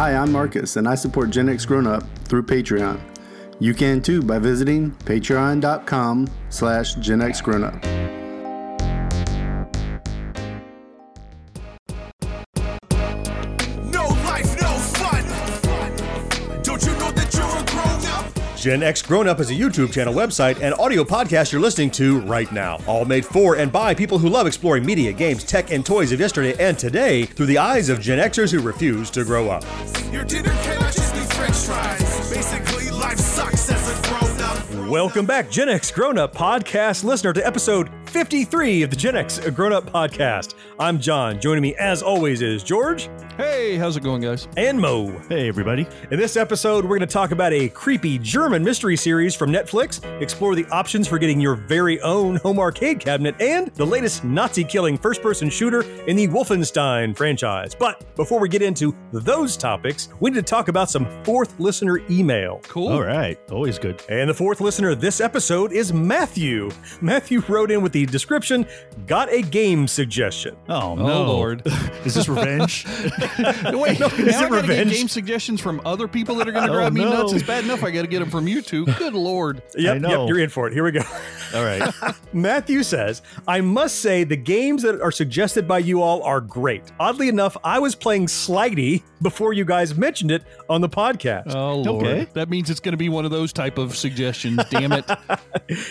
Hi, I'm Marcus, and I support Gen X Grown Up through Patreon. You can too by visiting patreon.com slash Gen X Grown Up. Gen X Grown Up is a YouTube channel, website, and audio podcast you're listening to right now. All made for and by people who love exploring media, games, tech, and toys of yesterday and today through the eyes of Gen Xers who refuse to grow up. Your dinner cannot just be french fries. Basically, life sucks as a grown up. Welcome back, Gen X Grown Up podcast listener, to episode 53 of the Gen X Grown Up podcast. I'm John. Joining me, as always, is George Hey, how's it going, guys? and Mo. Hey, everybody. In this episode, we're going to talk about a creepy German mystery series from Netflix, explore the options for getting your very own home arcade cabinet, and the latest Nazi killing first person shooter in the Wolfenstein franchise. But before we get into those topics, we need to talk about some fourth listener email. Cool. All right. Always good. And the fourth listener this episode is Matthew. Matthew wrote in with the description Got a game suggestion. Oh, Oh, no. Lord. Is this revenge? Wait, now is it I gotta revenge? get game suggestions from other people that are going to Oh, drive me no. nuts. It's bad enough I got to get them from you two. Good Lord. Yep, know. yep, you're in for it. Here we go. All right. Matthew says, I must say the games that are suggested by you all are great. Oddly enough, I was playing Slidey before you guys mentioned it on the podcast. Oh, Lord. Okay. That means it's going to be one of those type of suggestions. Damn it.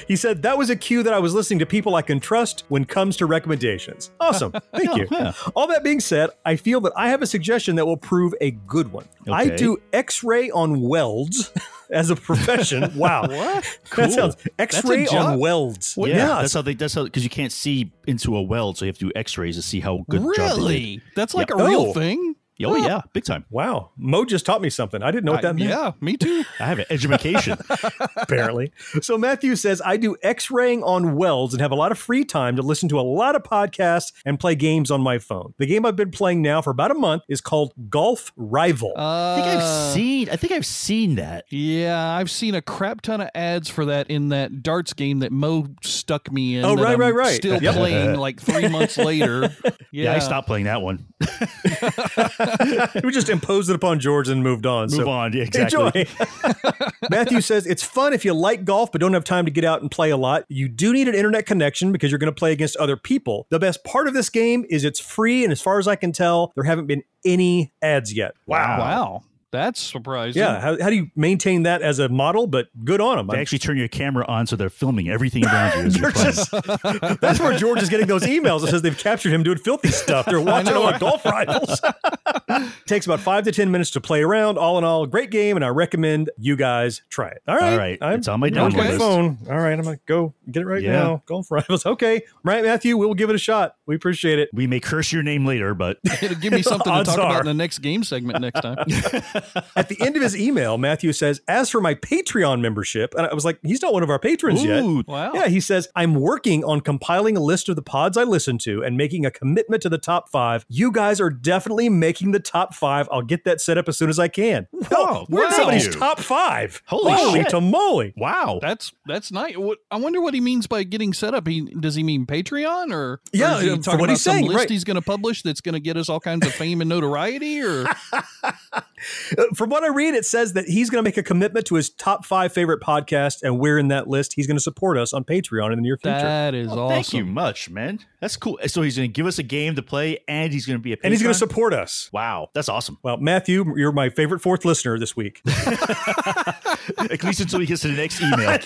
He said, That was a cue that I was listening to people I can trust when it comes to recommendations. Awesome. Thank you. yeah. All that being said, I feel that I have a suggestion that will prove a good one. I do x ray on welds. As a profession, wow, What? that sounds That's a X-ray on job? welds. yeah, yeah, that's how they. That's how because you can't see into a weld, so you have to do X-rays to see how good job they did. Really? That's like Yeah. a real Oh. thing? Oh yeah, big time. wow. Mo just taught me something. I didn't know what that I- meant. yeah, me too. I have an education. apparently. So Matthew says, I do x-raying on welds and have a lot of free time to listen to a lot of podcasts and play games on my phone. The game I've been playing now for about a month is called Golf Rival. I think I've Uh, seen. I think I've seen that. Yeah, I've seen a crap ton of ads for that in that darts game that Mo stuck me in. Oh, right, I'm right, right. Still Yep. playing like three months later. Yeah, Yeah, I stopped playing that one. we just imposed it upon George and moved on. Move so on. Yeah, exactly. Enjoy. Matthew says it's fun if you like golf but don't have time to get out and play a lot. You do need an internet connection because you're going to play against other people. The best part of this game is it's free, and as far as I can tell, there haven't been any ads yet. Wow. Wow. That's surprising. Yeah, how, how do you maintain that as a model? But good on them. They actually turn your camera on so they're filming everything around you as you're just- that's where George is getting those emails that says they've captured him doing filthy stuff. They're watching all our golf rivals. Takes about five to ten minutes to play around. All in all, great game, and I recommend you guys try it. All right, All right, I'm it's on my download my list. phone. All right, I'm gonna go get it right Yeah. now. Golf rivals. Okay, right, Matthew. We'll give it a shot. We appreciate it. We may curse your name later, but It'll give me something to talk are. about in the next game segment next time. At the end of his email, Matthew says, "As for my Patreon membership," and I was like, "He's not one of our patrons yet." Wow. Yeah, he says, I'm working on compiling a list of the pods I listen to and making a commitment to the top five. You guys are definitely making the top five. I'll get that set up as soon as I can. Whoa, we're in wow. somebody's top five. Holy shit. tamale. wow. That's that's nice. What, I wonder what he means by getting set up. He does he mean Patreon or Yeah, or he uh, talking what about he's some saying, list right. he's going to publish that's going to get us all kinds of fame and notoriety? Or Uh, from what I read, it says that he's going to make a commitment to his top five favorite podcasts, and we're in that list. He's going to support us on Patreon in the near future. that is Well, awesome. Thank you much, man. That's cool. So he's going to give us a game to play, and he's going to be a and he's going to support us. Wow, that's awesome. Well, Matthew, you're my favorite fourth listener this week. At least until he gets to the next email.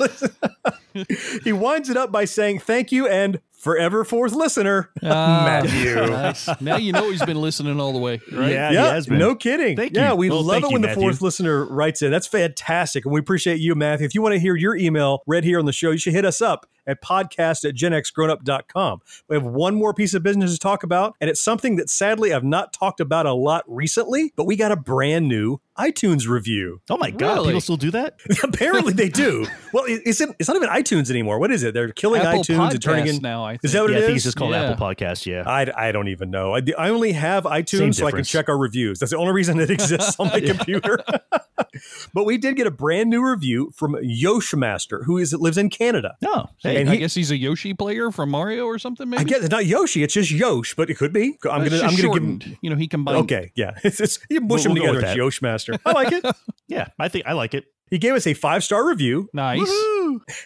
he winds it up by saying thank you and forever fourth listener, Ah, Matthew. nice. Now you know he's been listening all the way, right? Yeah, Yeah, he has been. no kidding. Thank yeah, you. we Well, love thank it you, when the Matthew. fourth listener writes in. That's fantastic. And we appreciate you, Matthew. If you want to hear your email read here on the show, you should hit us up at podcast at genxgrownup.com. We have one more piece of business to talk about, and it's something that sadly I've not talked about a lot recently, but we got a brand new iTunes review. Oh my god, Really? people still do that? Apparently they do. Well, it- it's, it's not even iTunes anymore. What is it? They're killing Apple iTunes and turning Podcasts in. now. I think. Is that what yeah, it I think is? it's just called Yeah. Apple Podcast. Yeah. I, I don't even know. I, I only have iTunes so I can check our reviews. That's the only reason it exists on my computer. But we did get a brand new review from Yoshmaster, who is lives in Canada. No, hey, And I he- guess he's a Yoshi player from Mario or something. Maybe I guess it's not Yoshi; it's just Yosh, but it could be. Uh, I'm It's gonna, just I'm gonna give him. You know, he combined. Okay, yeah, it's, it's you mush We'll- them we'll together. with It's Yoshmaster. I like it. yeah, I think I like it. He gave us a five star review. Nice.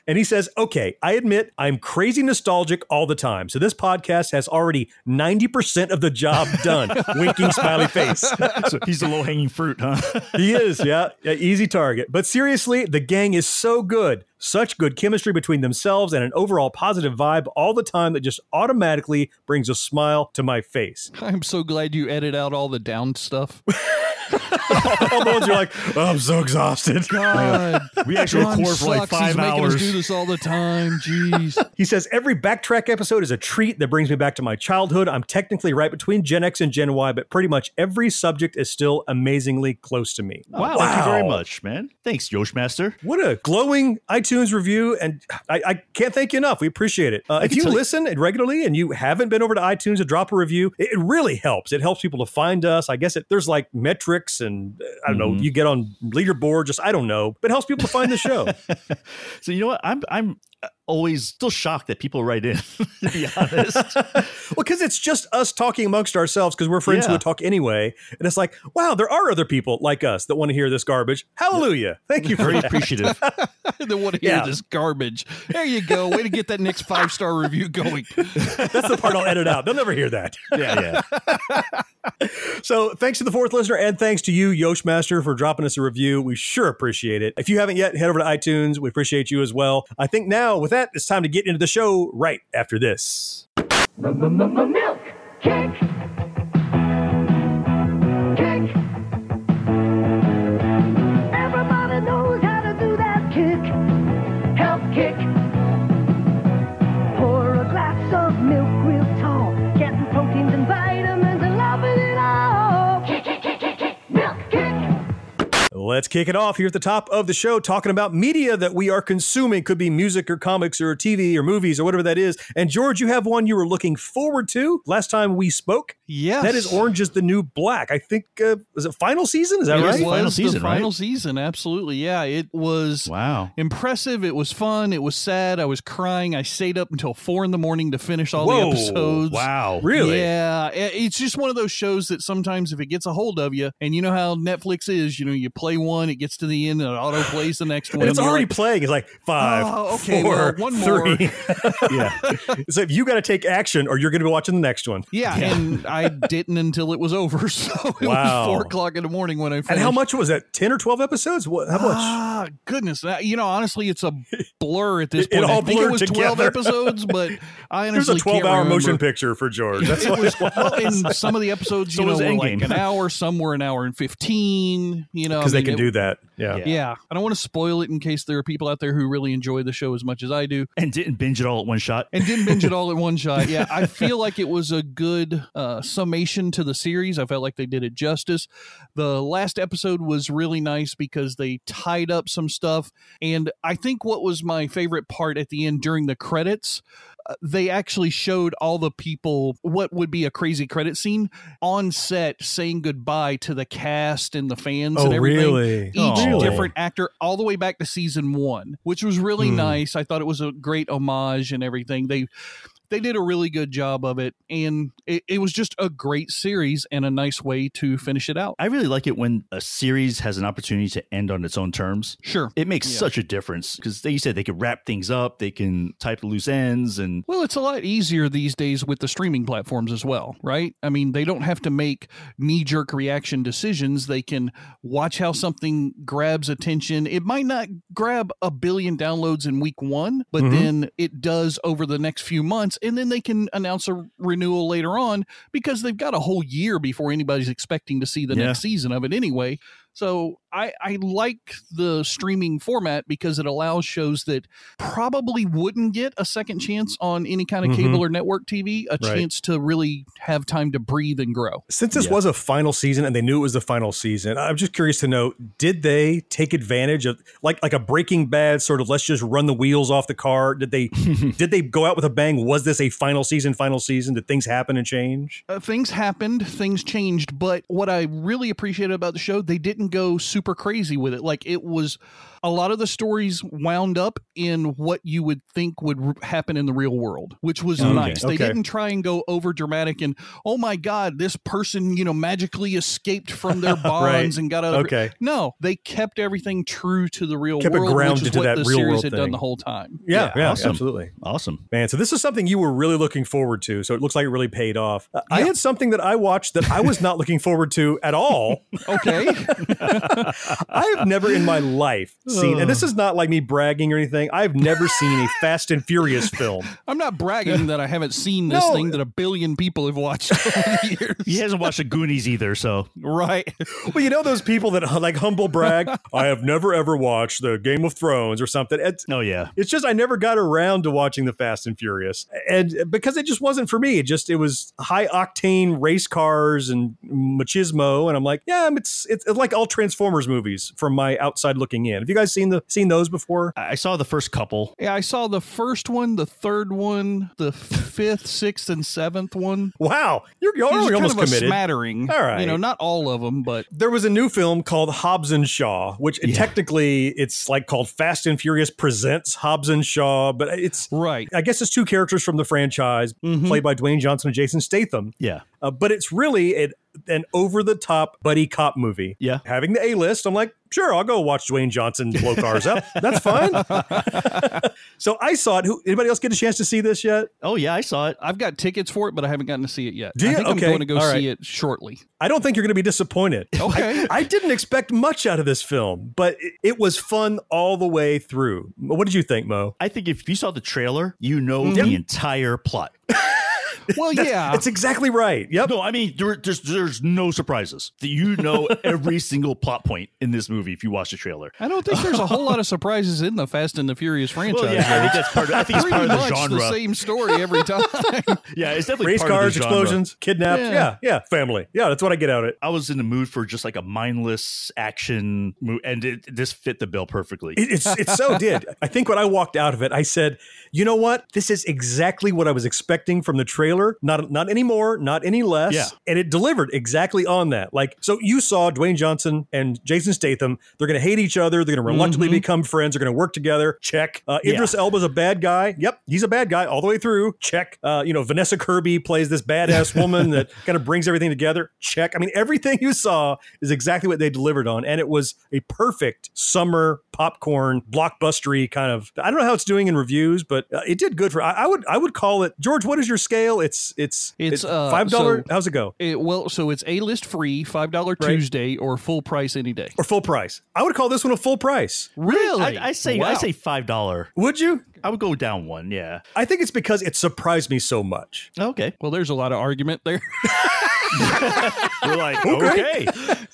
And he says, okay, I admit I'm crazy nostalgic all the time. So this podcast has already 90% of the job done. Winking smiley face. So he's the low hanging fruit, huh? he is, yeah, yeah, easy target. But seriously, the gang is so good. Such good chemistry between themselves and an overall positive vibe all the time that just automatically brings a smile to my face. I'm so glad you edit out all the down stuff. all the ones you're like, oh, I'm so exhausted. God, We actually John record for like sucks. He's making hours. us do this all the time. Jeez. He says every backtrack episode is a treat that brings me back to my childhood. I'm technically right between Gen X and Gen Y, but pretty much every subject is still amazingly close to me. Wow, thank you very much, man. Thanks, Yoshmaster. What a glowing iTunes review, and I, I can't thank you enough. We appreciate it. Uh, if you tell you- listen regularly and you haven't been over to iTunes to drop a review, it, it really helps. It helps people to find us. I guess it, there's like metrics, and uh, I don't know. Mm-hmm. You get on leaderboard, just I don't know, but it helps people to find the show. So you know what? I'm I'm always still shocked that people write in. to be honest, well, because it's just us talking amongst ourselves because we're friends who Yeah. would talk anyway. And it's like, wow, there are other people like us that want to hear this garbage. Hallelujah. Thank you very appreciative. they want to hear Yeah. this garbage. There you go. Way to get that next five star review going. That's the part I'll edit out. They'll never hear that. Yeah, yeah. So thanks to the fourth listener and thanks to you, Yoshmaster, for dropping us a review. We sure appreciate it. If you haven't yet, head over to iTunes. We appreciate you as well. I think now with that, it's time to get into the show right after this. Milk cake. Let's kick it off here at the top of the show, talking about media that we are consuming. Could be music or comics or TV or movies or whatever that is. And George, you have one you were looking forward to last time we spoke. Yes. That is Orange is the New Black. I think, uh, is it final season? Is that It right? was Final season, the right? final season. Absolutely. Yeah. It was Wow. impressive. It was fun. It was sad. I was crying. I stayed up until four in the morning to finish all Whoa. the episodes. Wow. Really? Yeah, it's just one of those shows that sometimes if it gets a hold of you, and you know how Netflix is, you know, you play one, it gets to the end, and it auto plays the next one. And it's and already like, playing. It's like five, Oh, okay, four, well, one more. three. Yeah. so if you got to take action, or you're going to be watching the next one. yeah, and I didn't until it was over. So it Wow. was four o'clock in the morning when I finished. And how much was that? Ten or twelve episodes? What? How much? Ah, goodness. Uh, You know, honestly, it's a blur at this It- it point. all I think it blurred was 12 episodes, but I There's honestly a 12 can't hour remember. motion picture for George. That's It what was, well, and some of the episodes, So you know, were like an hour, some were an hour and 15, you know. Because they mean, can it- do that. Yeah. Yeah. Yeah. I don't want to spoil it in case there are people out there who really enjoy the show as much as I do And didn't binge it all at one shot. and didn't binge it all at one shot. Yeah. I feel like it was a good uh, summation to the series. I felt like they did it justice. The last episode was really nice because they tied up some stuff. And I think what was my favorite part at the end during the credits, uh, they actually showed all the people what would be a crazy credit scene on set saying goodbye to the cast and the fans Oh, and everything really? each Oh. Really? different actor all the way back to season one, which was really Hmm. nice. I thought it was a great homage and everything. They they did a really good job of it, and it, it was just a great series and a nice way to finish it out. I really like it when a series has an opportunity to end on its own terms. Sure. It makes Yeah. such a difference because they you said they could wrap things up, they can type loose ends, and Well, it's a lot easier these days with the streaming platforms as well, right? I mean, they don't have to make knee jerk reaction decisions. They can watch how something grabs attention. It might not grab a billion downloads in week one, but Mhm. then it does over the next few months. And then they can announce a renewal later on because they've got a whole year before anybody's expecting to see the Yeah. next season of it anyway. So I, I like the streaming format because it allows shows that probably wouldn't get a second chance on any kind of Mhm. cable or network TV, a Right. chance to really have time to breathe and grow. Since this Yeah. was a final season and they knew it was the final season, I'm just curious to know: Did they take advantage of like like a Breaking Bad sort of let's just run the wheels off the car? Did they did they go out with a bang? Was this a final season? Final season? Did things happen and change? Uh, things happened, things changed, but what I really appreciated about the show, they didn't didn't go super crazy with it. Like it was a lot of the stories wound up in what you would think would r- happen in the real world, which was Okay, nice. They okay. didn't try and go over dramatic and oh my god, this person you know magically escaped from their bonds and got out. Of Okay. no, they kept everything true to the real Kept it world, grounded which is to what that the real series world had thing. done the whole time. Yeah, yeah, awesome. absolutely. Awesome. Man, so this is something you were really looking forward to. So it looks like it really paid off. Uh, I had something that I watched that I was not looking forward to at all. Okay, I have never in my life seen, and this is not like me bragging or anything. I've never seen a Fast and Furious film. I'm not bragging that I haven't seen this No. thing that a billion people have watched over the years. He hasn't watched the Goonies either, so Right. Well, you know those people that like humble brag. I have never ever watched the Game of Thrones or something. It's, oh yeah. it's just I never got around to watching the Fast and Furious, and because it just wasn't for me. It just it was high octane race cars and machismo, and I'm like, yeah, it's it's like all Transformers movies from my outside looking in. Have you guys seen the seen those before? I I saw the first couple. Yeah, I saw the first one, the third one, the fifth, sixth, and seventh one. Wow, you're, you're There's almost kind of committed. a smattering. All right. You know, not all of them, but there was a new film called Hobbs and Shaw, which technically it's like called Fast and Furious presents Hobbs and Shaw, but it's right. I guess it's two characters from the franchise Mhm. played by Dwayne Johnson and Jason Statham. Yeah. Uh, but it's really an, an over the top buddy cop movie. Yeah. Having the A list, I'm like, sure, I'll go watch Dwayne Johnson blow cars up. That's fine. so I saw it. Who, anybody else get a chance to see this yet? Oh yeah, I saw it. I've got tickets for it, but I haven't gotten to see it yet. Do I you? think Okay. I'm going to go right. see it shortly. I don't think you're going to be disappointed. Okay. I, I didn't expect much out of this film, but it, it was fun all the way through. What did you think, Mo? I think if you saw the trailer, you know Mm-hmm. the entire plot. Well, yeah. That's exactly right. Yep. No, I mean there, there's there's no surprises. You know every single plot point in this movie if you watch the trailer. I don't think there's a whole lot of surprises in the Fast and the Furious franchise. Well, yeah, I think that's part. Of, I think it's Pretty part of the much genre. the same story every time. Yeah, it's definitely Race part of cars, the genre. explosions, kidnapped. Yeah. Yeah. yeah, family. Yeah, that's what I get out of it. I was in the mood for just like a mindless action, movie, and it, this fit the bill perfectly. It, it's it so did. I think when I walked out of it, I said, "You know what? This is exactly what I was expecting from the trailer. Not not any more, not any less." Yeah. And it delivered exactly on that. Like, so you saw Dwayne Johnson and Jason Statham. They're going to hate each other. They're going to reluctantly become friends. They're going to work together. Check. Uh, Yeah. Idris Elba's a bad guy. Yep, he's a bad guy all the way through. Check. Uh, you know, Vanessa Kirby plays this badass woman that kind of brings everything together. Check. I mean, everything you saw is exactly what they delivered on, and it was a perfect summer popcorn blockbustery kind of. I don't know how it's doing in reviews, but uh, it did good for. I, I would I would call it George. What is your scale? It's it's It's, uh, five dollar. so- how's it go? It, well, so it's A list free, five dollar Right. Tuesday, or full price any day. Or full price? I would call this one a full price. Really? I, I say I Wow. say five dollar. Would you? I would go down one. Yeah. I think it's because it surprised me so much. Okay. Well, there's a lot of argument there. We're like Okay. okay.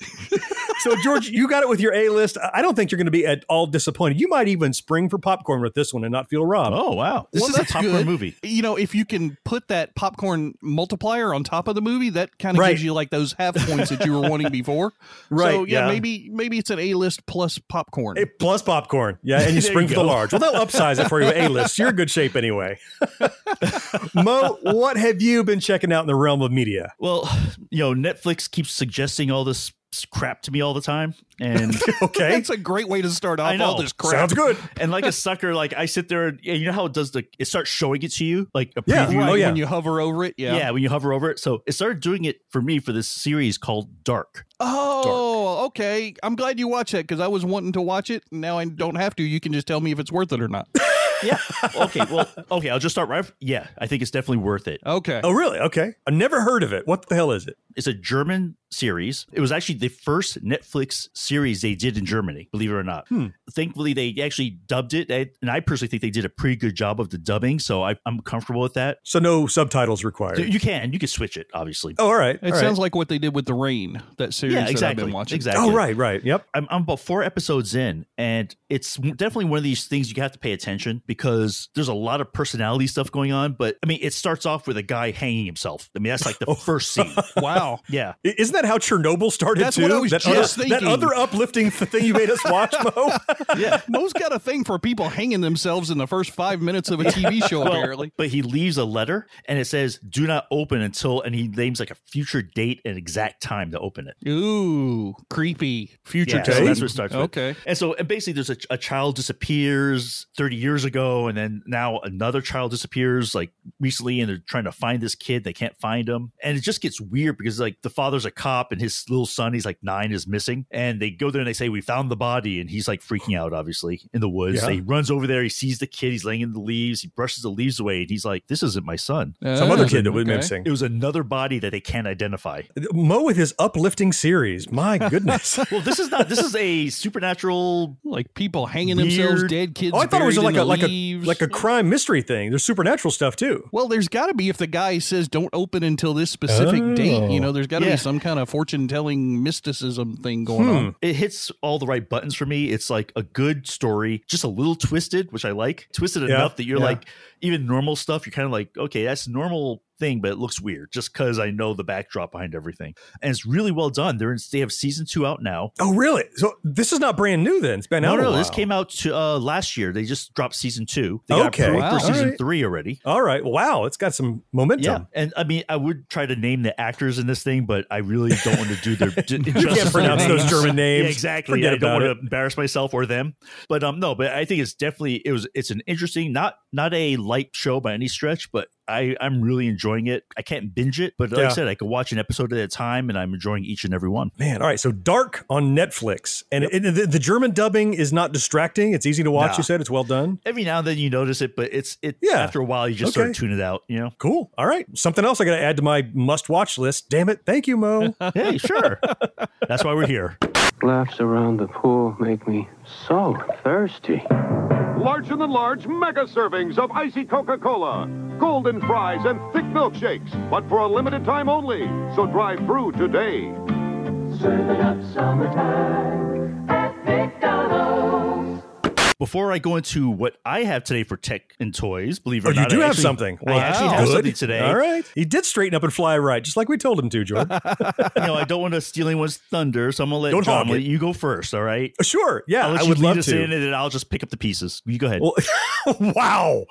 So, George, you got it with your A list. I don't think you're going to be at all disappointed. You might even spring for popcorn with this one and not feel robbed. Oh wow. This Well, is a that's popcorn good. movie. You know, if you can put that popcorn multiplier on top of the movie, that kind of Right. gives you like those half points that you were wanting before. Right, So yeah, yeah. maybe maybe it's an A list plus popcorn. Hey, plus popcorn. Yeah, and you spring you for the large. Well, they'll upsize it for you A list. You're in good shape anyway. Mo, what have you been checking out in the realm of media? Well, you know, Netflix keeps suggesting all this crap to me all the time, and Okay. That's a great way to start off I know. all this crap. Sounds good. and like a sucker, like I sit there, and you know how it does the it starts showing it to you, like a Yeah. preview. Right, Oh, yeah. when you hover over it. Yeah. Yeah, when you hover over it. So it started doing it for me for this series called Dark. Oh, okay. I'm glad you watched that because I was wanting to watch it. Now I don't have to. You can just tell me if it's worth it or not. Yeah. okay. Well. Okay. I'll just start right. Yeah. I think it's definitely worth it. Okay. Oh, really? Okay. I've never heard of it. What the hell is it? It's a German series. It was actually the first Netflix series they did in Germany, believe it or not. Hmm. Thankfully, they actually dubbed it. And I personally think they did a pretty good job of the dubbing. So I, I'm comfortable with that. So no subtitles required. You can. You can switch it, obviously. oh, all right. It all sounds right. like what they did with The Rain, that series yeah, that I've exactly. been watching. Exactly. Oh, right, right. Yep. I'm, I'm about four episodes in, and it's definitely one of these things you have to pay attention because there's a lot of personality stuff going on. But I mean, it starts off with a guy hanging himself. I mean, that's like the first scene. Wow. Yeah. Isn't that that how Chernobyl started That's too? what I was that, just other, that other uplifting thing you made us watch, Mo. Yeah. Mo's got a thing for people hanging themselves in the first five minutes of a TV show, Well, apparently. but he leaves a letter and it says, do not open until, and he names like a future date and exact time to open it. Ooh, creepy. Future Yeah, so date? that's what it starts with. Okay. And so and basically, there's a, a child disappears 30 years ago, and then now another child disappears like recently, and they're trying to find this kid. They can't find him. And it just gets weird because like the father's a cop and his little son, he's like nine, is missing. And they go there and they say, We found the body. And he's like freaking out, obviously, in the woods. Yeah. He runs over there. He sees the kid. He's laying in the leaves. He brushes the leaves away. And he's like, This isn't my son. Some other kid that was Okay. missing. It was another body that they can't identify. Mo with his uplifting series. My goodness. Well, this is not, this is a supernatural Like people hanging themselves dead, kids. Oh, I thought it was like a like a leaves. like a crime mystery thing. There's supernatural stuff too. Well, there's got to be if the guy says don't open until this specific date. You know, there's got to Yeah. be some kind of fortune telling mysticism thing going Hmm. on. it hits all the right buttons for me. It's like a good story, just a little twisted, which I like. Twisted Yeah, enough that you're yeah. like, even normal stuff, you're kind of like, okay, that's normal thing, but it looks weird just because I know the backdrop behind everything. And it's really well done. They're in, they have season two out now. Oh, really? So this is not brand new then. It's been No, out. a no, this came out to uh, last year. They just dropped season two. They got Okay. approved Wow. for season Alright. three already. All right. Wow, it's got some momentum. Yeah, and I mean, I would try to name the actors in this thing, but I really don't want to do their. you You can't pronounce those German names. Yeah, exactly. Forget I don't want it. to embarrass myself or them. But um, no, but I think it's definitely it was it's an interesting, not not a light show by any stretch, but I I'm really enjoying it. I can't binge it, but like Yeah. I said, I could watch an episode at a time, and I'm enjoying each and every one. Man, all right. So Dark on Netflix, and it, the, the German dubbing is not distracting. It's easy to watch. Nah. You said it's well done. Every now and then you notice it, but it's it. Yeah. After a while, you just Okay. sort of tune it out. You know. Cool. All right. Something else I got to add to my must-watch list. Damn it. Thank you, Mo. hey, sure. That's why we're here. Laughs around the pool make me so thirsty. Larger than large mega servings of icy Coca Cola, golden fries, and thick milkshakes, but for a limited time only. So drive through today. Before I go into what I have today for tech and toys, believe it Oh, not, you not, do I have actually- something. I actually have Good. something today. All right. He did straighten up and fly right, just like we told him to, Jordan. you know, I don't want to steal anyone's thunder, so I'm gonna let Don't John let you go first. All right. sure. Yeah, I'll let I you would lead love us to. in, and then I'll just pick up the pieces. You go ahead. Well, wow.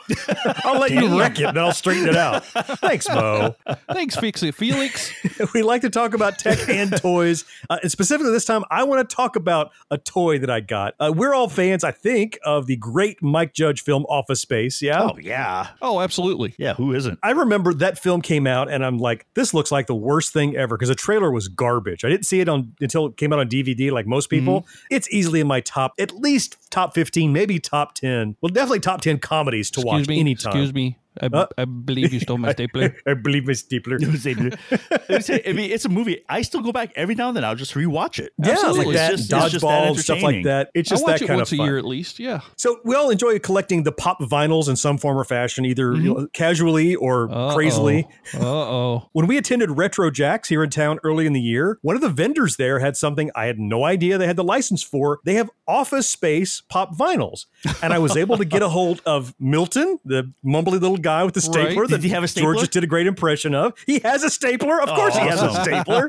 I'll let you wreck it, and I'll straighten it out. Thanks, Mo. Thanks, Fix Felix. we like to talk about tech and toys. Uh, and specifically this time, I want to talk about a toy that I got. Uh, we're all fans, I think, of the great Mike Judge film Office Space. Yeah. oh yeah, Oh, absolutely. yeah. Who isn't? I remember that film came out, and I'm like, this looks like the worst thing ever because the trailer was garbage. I didn't see it on until it came out on DVD, like most mm-hmm. people. It's easily in my top, at least top 15, maybe top 10. Well, definitely top 10 comedies to watch me. anytime. Excuse me. I, Uh, I believe you stole my stapler. I believe my stapler. I mean, it's a movie. I still go back every now and then. I'll just rewatch it. Yeah, Absolutely. like that, It's just- it's just that dodgeball, stuff like entertaining. that. It's I just watch that it kind once of a year at least. Yeah. So we all enjoy collecting the pop vinyls in some form or fashion, either you know, casually or crazily. Uh oh. When we attended Retro Jacks here in town early in the year, one of the vendors there had something I had no idea they had the license for. They have office space pop vinyls. And I was able to get a hold of Milton, the mumbly little guy with the Right. stapler Did that he have a stapler? George just did a great impression of. He has a stapler. Of course he has a stapler.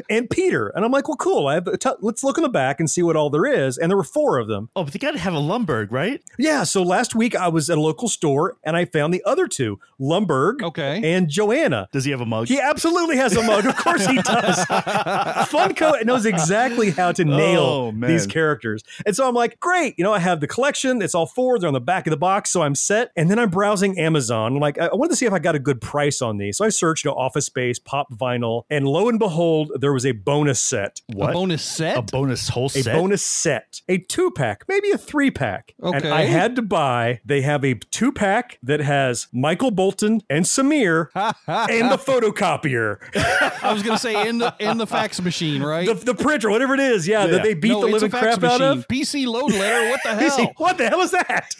and Peter. And I'm like, well, cool. I have t- let's look in the back and see what all there is. And there were four of them. Oh, but they got to have a Lumbergh, right? Yeah, so last week I was at a local store and I found the other two, Lumbergh Okay. and Joanna. Does he have a mug? He absolutely has a mug. Of course he does. Funko knows exactly how to nail Oh, these characters. And so I'm like, great. You know, I have the collection. It's all four. They're on the back of the box. So I'm set. And then I'm browsing Amazon. I'm like, I I wanted to see if I got a good price on these. So I searched you know, Office Space, Pop Vinyl. And lo and behold, there was a bonus set. What? A bonus set? A bonus whole set? A set. bonus set, a two pack, maybe a three pack. And Okay. I had to buy, they have a two pack that has Michael Bolton and Samir and the photocopier, I was going to say in the in the fax machine, right? the, the printer, whatever it is. Yeah, that they beat no, the living fax crap out machine. of. PC load letter. What the You see, hell? what the hell is that?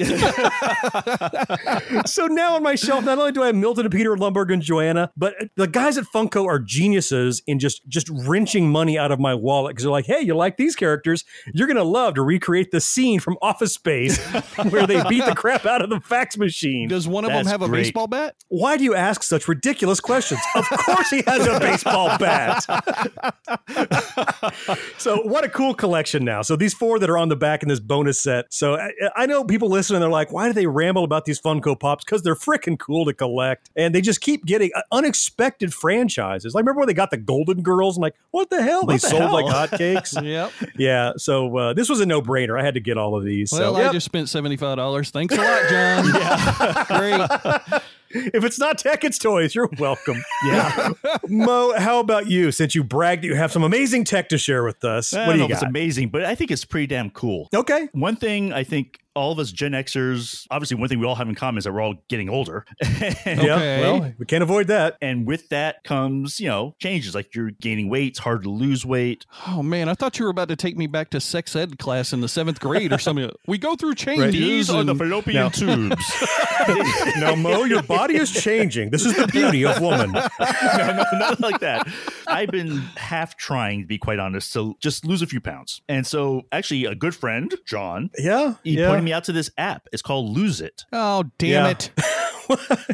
so now now on my shelf, not only do I have Milton and Peter Lumbergh and Joanna, but the guys at Funko are geniuses in just just wrenching money out of my wallet because they're like, hey, you like these characters? You're gonna love to recreate the scene from Office Space where they beat the crap out of the fax machine. Does one of them That's have a great. baseball bat? Why do you ask such ridiculous questions? Of course he has a baseball bat. so what a cool collection now. So these four that are on the back in this bonus set. So I, I know people listening, and they're like, why do they ramble about these Funko Pops? Because they're freaking cool to collect. And they just keep getting uh, unexpected franchises. Like remember when they got the Golden Girls? I'm like, what the hell? they the sold like hell? hotcakes. Yep. yeah. So uh, this was a no-brainer. I had to get all of these. Well, so, I yep. just spent seventy five dollars. Thanks a lot, John. yeah, great. if it's not tech, it's toys. You're welcome. Yeah. Mo, how about you? Since you bragged you have some amazing tech to share with us, I what do know you if it's amazing, but I think it's pretty damn cool. Okay. One thing I think all of us Gen Xers, obviously, one thing we all have in common is that we're all getting older. Yeah. Okay. Well, we can't avoid that. and with that comes, you know, changes like you're gaining weight, it's hard to lose weight. Oh man, I thought you were about to take me back to sex ed class in the seventh grade or something. We go through changes. These are the and- fallopian No. tubes. Now, Mo, your body is changing. This is the beauty of woman. no, no, not like that. I've been half trying, to be quite honest, to just lose a few pounds. And so, actually, a good friend, John, Yeah. he yeah. pointed me out to this app. It's called Lose It. Oh damn Yeah. it!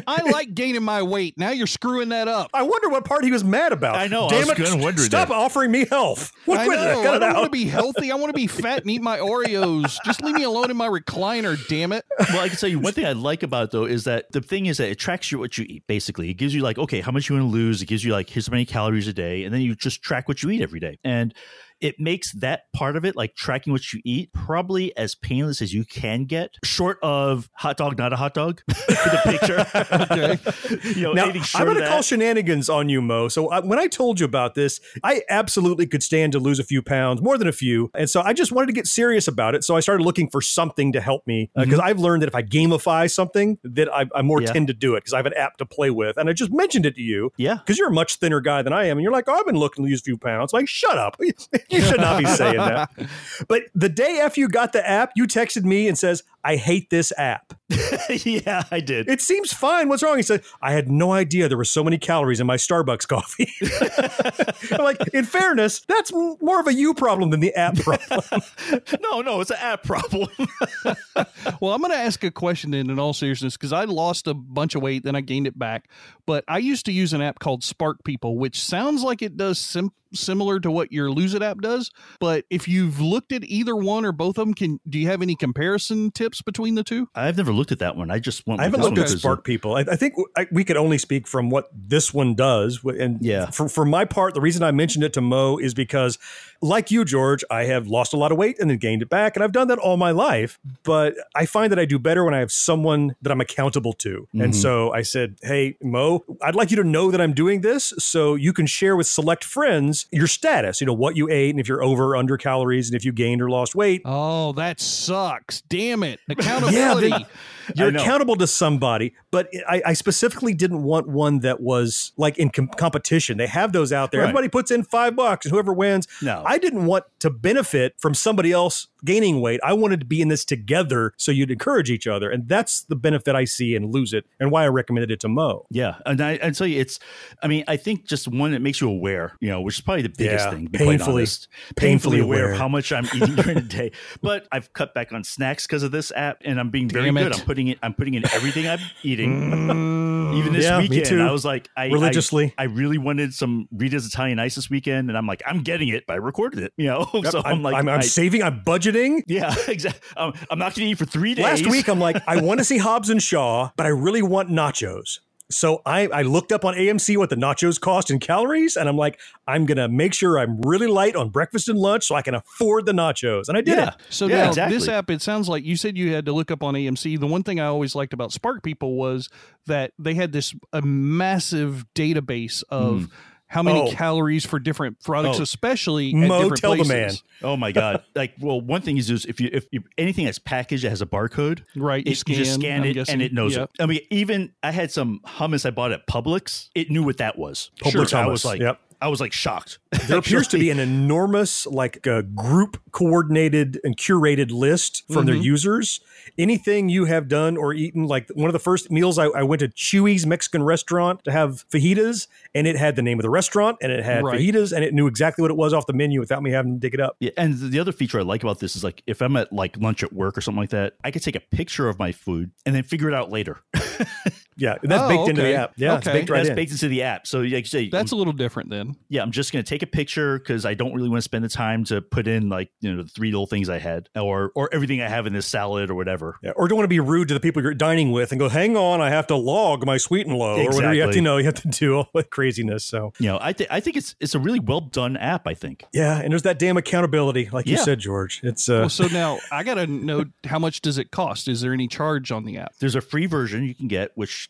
I like gaining my weight. Now you're screwing that up. I wonder what part he was mad about. I know, I Damn was it! gonna wonder Stop that. offering me health. What I know. I don't want to be healthy. I want to be fat and eat my Oreos. Just leave me alone in my recliner. Damn it! Well, I can tell you one thing I like about it though is that the thing is that it tracks you what you eat. Basically, it gives you like, okay, how much you want to lose. It gives you like here's how many calories a day, and then you just track what you eat every day. And it makes that part of it, like tracking what you eat, probably as painless as you can get, short of hot dog, not a hot dog, the picture. you know, Now, I'm going to call shenanigans on you, Mo. So I, when I told you about this, I absolutely could stand to lose a few pounds, more than a few. And so I just wanted to get serious about it. So I started looking for something to help me because I've learned that if I gamify something, that I, I more Mm-hmm. Yeah. tend to do it because I have an app to play with. And I just mentioned it to you. Yeah. Because you're a much thinner guy than I am. And you're like, oh, I've been looking to lose a few pounds. Like, shut up. You should not be saying that. But the day after you got the app, you texted me and says, I hate this app. yeah, I did. It seems fine. What's wrong? He said, I had no idea there were so many calories in my Starbucks coffee. I'm like, in fairness, that's more of a you problem than the app problem. no, no, it's an app problem. Well, I'm going to ask a question then, in all seriousness, because I lost a bunch of weight, then I gained it back. But I used to use an app called SparkPeople, which sounds like it does sim- similar to what your Lose It app does. But if you've looked at either one or both of them, can do you have any comparison tips between the two? I've never looked at that one. I just went. I haven't looked at Spark People. I, I think I, we could only speak from what this one does. And Yeah. for, for my part, the reason I mentioned it to Mo is because, like you, George, I have lost a lot of weight and then gained it back. And I've done that all my life. But I find that I do better when I have someone that I'm accountable to. And mm-hmm. so I said, Hey, Mo, I'd like you to know that I'm doing this so you can share with select friends your status, you know, what you ate and if you're over or under calories and if you gained or lost weight. Oh, that sucks. Damn it. Accountability. Yeah, then- You're accountable to somebody, but I, I specifically didn't want one that was like in com- competition. They have those out there. Right. Everybody puts in five bucks, and whoever wins. No. I didn't want to benefit from somebody else gaining weight. I wanted to be in this together, so you'd encourage each other, and that's the benefit I see and Lose It, and why I recommended it to Mo. Yeah, and I, tell you, it's. I mean, I think just one that makes you aware, you know, which is probably the biggest Yeah, thing. To be quite painfully- honest. painfully aware aware. of how much I'm eating during the day. But I've cut back on snacks because of this app, and I'm being very Damn good. it. I'm putting it. I'm putting in everything I'm eating. Even this Mm, yeah, weekend, too. I was like, I I- Religiously. I, really wanted some Rita's Italian Ice this weekend, and I'm like, I'm getting it. But I recorded it, you know. so I'm, I'm, like, I'm, I'm I- saving, I'm budgeting. yeah, exactly. Um, I'm not going to eat for three days. Last week, I'm like, I want to see Hobbs and Shaw, but I really want nachos. So I, I looked up on AMC what the nachos cost in calories, and I'm like, I'm gonna make sure I'm really light on breakfast and lunch so I can afford the nachos, and I did Yeah. it. So Yeah, now exactly. this app, it sounds like you said you had to look up on AMC. The one thing I always liked about SparkPeople was that they had this a massive database of hmm. How many Oh. calories for different products, Oh. especially at Mo, different tell the places. man. Oh my god! Like, well, one thing is just if you if you, anything that's packaged that has a barcode, Right, you It, you just scan, scan I'm it guessing. and it knows it. I mean, even I had some hummus I bought at Publix. It knew what that was. Publix So I was like, Yep. I was like shocked. There appears to be an enormous, like, uh, group coordinated and curated list from their users. Anything you have done or eaten, like one of the first meals, I, I went to Chuy's Mexican restaurant to have fajitas, and it had the name of the restaurant, and it had Right. fajitas, and it knew exactly what it was off the menu without me having to dig it up. Yeah, and the other feature I like about this is like if I'm at like lunch at work or something like that, I could take a picture of my food and then figure it out later. Yeah, that's Oh, baked into the app. Yeah, it's Okay. baked right That's in. baked into the app. So like you say, That's a little different then. yeah, I'm just gonna take a picture because I don't really want to spend the time to put in like you know the three little things I had or or everything I have in this salad or whatever. Yeah, or don't want to be rude to the people you're dining with and go, hang on, I have to log my sweet and low, or whatever you have to Exactly. know. You have to do all that craziness. So You know, I think I think it's it's a really well done app. I think. yeah, and there's that damn accountability, like you said, George. It's uh, Well, so now I got to know how much does it cost? Is there any charge on the app? There's a free version you can get which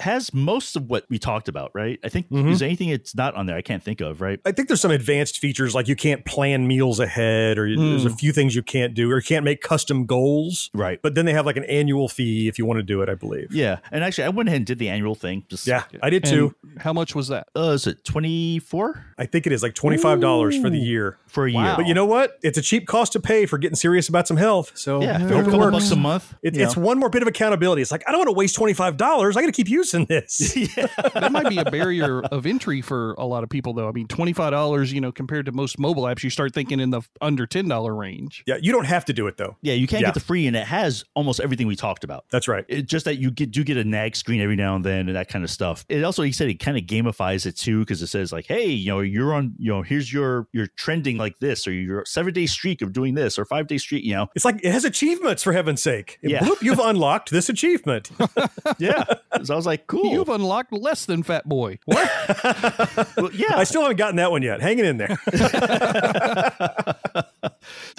has most of what we talked about, right? I think Mhm. is there anything it's not on there I can't think of, right? I think there's some advanced features like you can't plan meals ahead, or you, there's a Hmm. few things you can't do, or you can't make custom goals. Right. But then they have like an annual fee if you want to do it, I believe. Yeah, and actually, I went ahead and did the annual thing. Just Yeah, I did too. And how much was that? Uh, is it twenty four I think it is like twenty five dollars for the year. for a Wow. year? But you know what? It's a cheap cost to pay for getting serious about some health. So yeah, I for a couple works. bucks a month. It, you it's know. one more bit of accountability. It's like I don't want to waste twenty five dollars. I got to keep using this. that might be a barrier of entry for a lot of people, though. I mean, twenty five dollars, you know, compared to most mobile apps, you start thinking in the under ten dollar range. yeah, you don't have to do it though. yeah, you can't Yeah. get the free, and it has almost everything we talked about. That's right. It, just that you get do get a nag screen every now and then and that kind of stuff. It also he said it kind of gamifies it too because it says like, hey, you know, you're on, you know, here's your you're trending like this, or your seven day streak of doing this, or five day streak. You know, It's like it has achievements for heaven's sake. Yeah. Bloop, you've unlocked this achievement. yeah. so I was like, cool. You've unlocked less than Fat Boy. What? Well, yeah, I still haven't gotten that one yet. Hanging in there.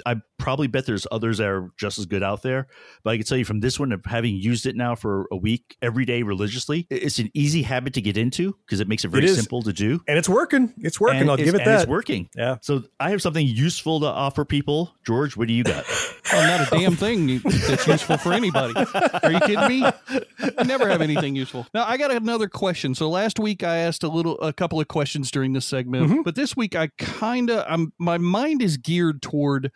I probably bet there's others that are just as good out there. But I can tell you from this one, of having used it now for a week every day religiously, it's an easy habit to get into because it makes it very is. simple to do. and it's working. It's working. And I'll it's- give it and that. It's working. Yeah. So I have something useful to offer people. George, what do you got? Oh, not a damn thing that's useful for anybody. Are you kidding me? I never have anything useful. Now I got another question. So last week I asked a little, a couple of questions during this segment, mm-hmm. but this week I kind of, I'm my mind is geared toward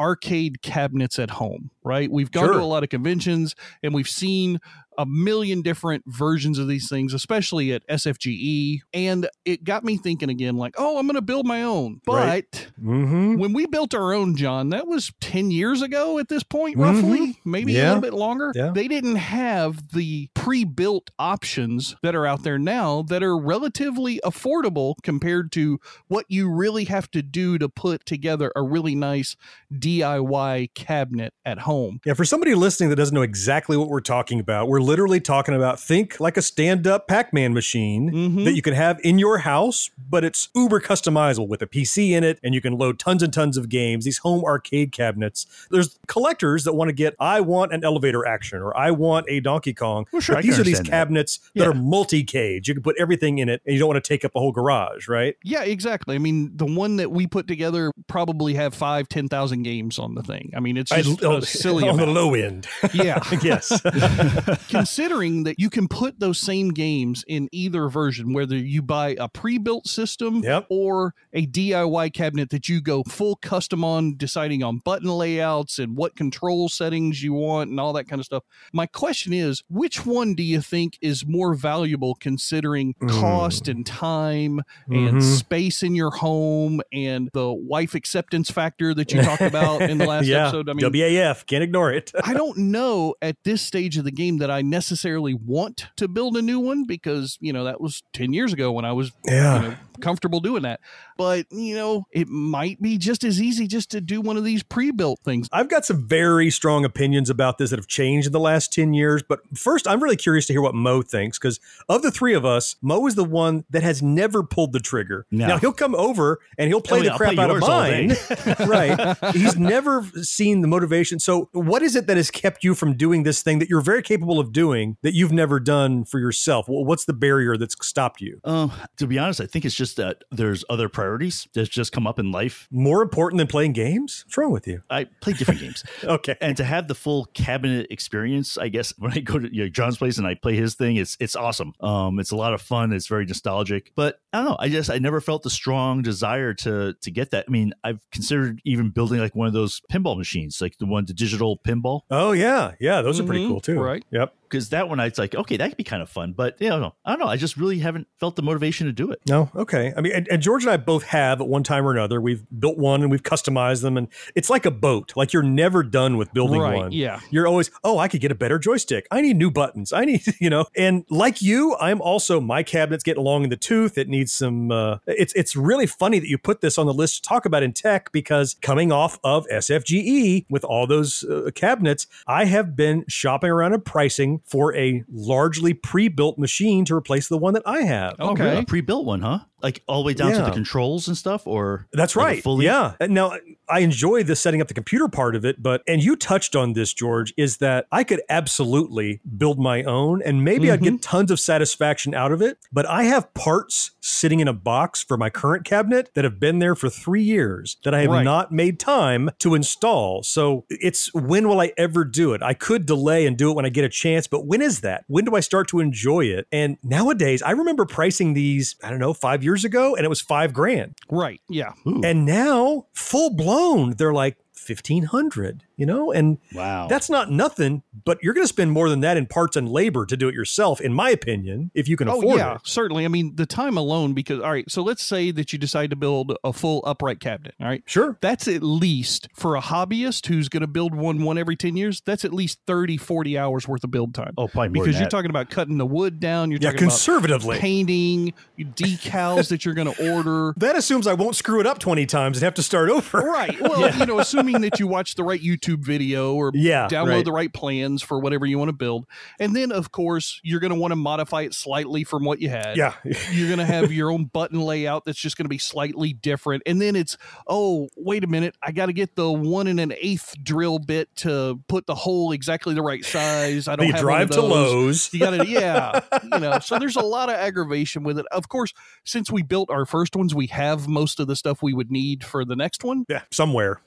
arcade cabinets at home. Right? We've gone Sure. to a lot of conventions and we've seen a million different versions of these things, especially at SFGE, and it got me thinking again, like, oh, I'm going to build my own, but. Right. Mm-hmm. When we built our own, John, that was 10 years ago at this point, roughly, maybe a little bit longer. Yeah. They didn't have the pre built options that are out there now that are relatively affordable compared to what you really have to do to put together a really nice DIY cabinet at home. Yeah, for somebody listening that doesn't know exactly what we're talking about, we're literally talking about think like a stand-up Pac-Man machine Mhm. that you can have in your house, but it's uber customizable with a PC in it, and you can load tons and tons of games. These home arcade cabinets. There's collectors that want to get, I want an elevator action, or I want a Donkey Kong. Well, sure, these are these understand that. cabinets that Yeah. are multicade. You can put everything in it, and you don't want to take up a whole garage, right? Yeah, exactly. I mean, the one that we put together probably have five, 10,000 games on the thing. I mean, it's just I- a silly on the low end. Yeah. yes. considering that you can put those same games in either version, whether you buy a pre-built system Yep. or a DIY cabinet that you go full custom on, deciding on button layouts and what control settings you want and all that kind of stuff. My question is, which one do you think is more valuable considering cost and time and Mhm. space in your home and the wife acceptance factor that you talked about in the last yeah. episode? I mean, WAF, can't ignore it. I don't know at this stage of the game that I necessarily want to build a new one because, you know, that was 10 years ago when I was Yeah. you know, comfortable doing that. But, you know, it might be just as easy just to do one of these pre built things. I've got some very strong opinions about this that have changed in the last 10 years. But first, I'm really curious to hear what Mo thinks because of the three of us, Mo is the one that has never pulled the trigger. No. Now, he'll come over and he'll play Oh, the yeah, I'll crap play out of yours mine. right. He's never seen the motivation. So, what is it that has kept you from doing this thing that you're very capable of doing that you've never done for yourself? What's the barrier that's stopped you? Um, to be honest, I think it's just just that there's other priorities that's just come up in life. More important than playing games? What's wrong with you? I play different games. Okay. and to have the full cabinet experience, I guess when I go to you know, John's place and I play his thing, it's it's awesome. Um, it's a lot of fun. It's very nostalgic. But I don't know. I just I never felt the strong desire to to get that. I mean, I've considered even building like one of those pinball machines, like the one the digital pinball, Oh yeah, yeah, those are pretty Mhm, cool too. right. Yep. Because that one I it's like okay, that could be kind of fun. But you know, I don't know. I just really haven't felt the motivation to do it. No, okay. I mean, and, and George and I both have at one time or another. We've built one and we've customized them, and it's like a boat. Like you're never done with building Right, one. yeah. You're always, oh, I could get a better joystick. I need new buttons. I need, you know. And like you, I'm also my cabinet's getting long in the tooth. It needs some. Uh, it's it's really funny that you put this on the list to talk about in tech because coming off of SFGE with all those uh, cabinets, I have been shopping around and pricing for a largely pre-built machine to replace the one that I have. Oh, Okay. really? a pre-built one, huh? Like all the way down to the controls and stuff, or That's like right. fully- yeah. Now I enjoy the setting up the computer part of it, but and you touched on this, George, is that I could absolutely build my own and maybe I'd Mm-hmm. get tons of satisfaction out of it. But I have parts sitting in a box for my current cabinet that have been there for three years that I have Right. not made time to install. So it's when will I ever do it? I could delay and do it when I get a chance, but when is that? When do I start to enjoy it? And nowadays, I remember pricing these, I don't know, five years ago, and it was five grand. Right. Yeah. And now, full blown, they're like 1500 you know and Wow. that's not nothing but you're going to spend more than that in parts and labor to do it yourself in my opinion if you can Oh afford yeah, it certainly. I mean, the time alone because all right, so let's say that you decide to build a full upright cabinet, all right? sure That's at least for a hobbyist who's going to build one one every 10 years, that's at least 30 40 hours worth of build time. oh, probably because you're that. talking about cutting the wood down, you're yeah talking about conservatively painting, decals that you're going to order. that assumes i won't screw it up 20 times and have to start over Right. Well, you know, assuming that you watch the right YouTube video or Yeah, download right. the right plans for whatever you want to build. And then, of course, you're going to want to modify it slightly from what you had. yeah You're going to have your own button layout that's just going to be slightly different. And then it's, oh, wait a minute. I got to get the one and an eighth drill bit to put the hole exactly the right size. I don't have drive to. Lowe's. You got to, yeah, you know. So there's a lot of aggravation with it. Of course, since we built our first ones, we have most of the stuff we would need for the next one. yeah somewhere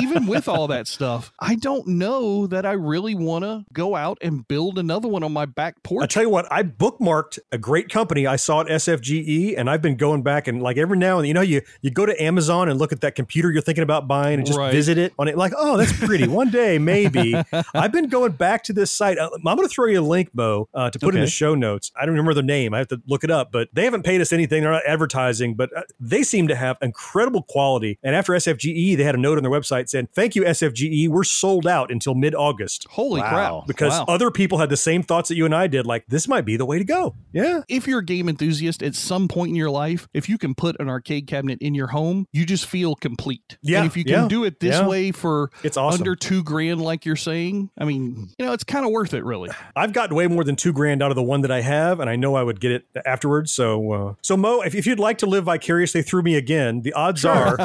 Even with all that stuff, I don't know that I really want to go out and build another one on my back porch. I tell you what, I bookmarked a great company I saw at SFGE, and I've been going back and like every now and you know, you you go to Amazon and look at that computer you're thinking about buying and just Right. visit it on it, like, oh, that's pretty. One day, maybe. I've been going back to this site. Uh, I'm going to throw you a link, Bo, uh, to put in the show notes. I don't remember their name. I have to look it up, but they haven't paid us anything. They're not advertising, but uh, they seem to have incredible quality. And after SFGE, they had a note on their website saying, "Thank you, SFGE. We're sold out until mid August." Holy Wow. crap. because Wow. other people had the same thoughts that you and I did. Like, this might be the way to go. Yeah. if you're a game enthusiast at some point in your life, if you can put an arcade cabinet in your home, you just feel complete. Yeah, And if you can yeah, do it this yeah. way for It's awesome. under two grand, like you're saying, I mean, you know, it's kind of worth it, really. I've gotten way more than two grand out of the one that I have, and I know I would get it afterwards. So, uh, so Mo, if, if you'd like to live vicariously through me again, the odds are,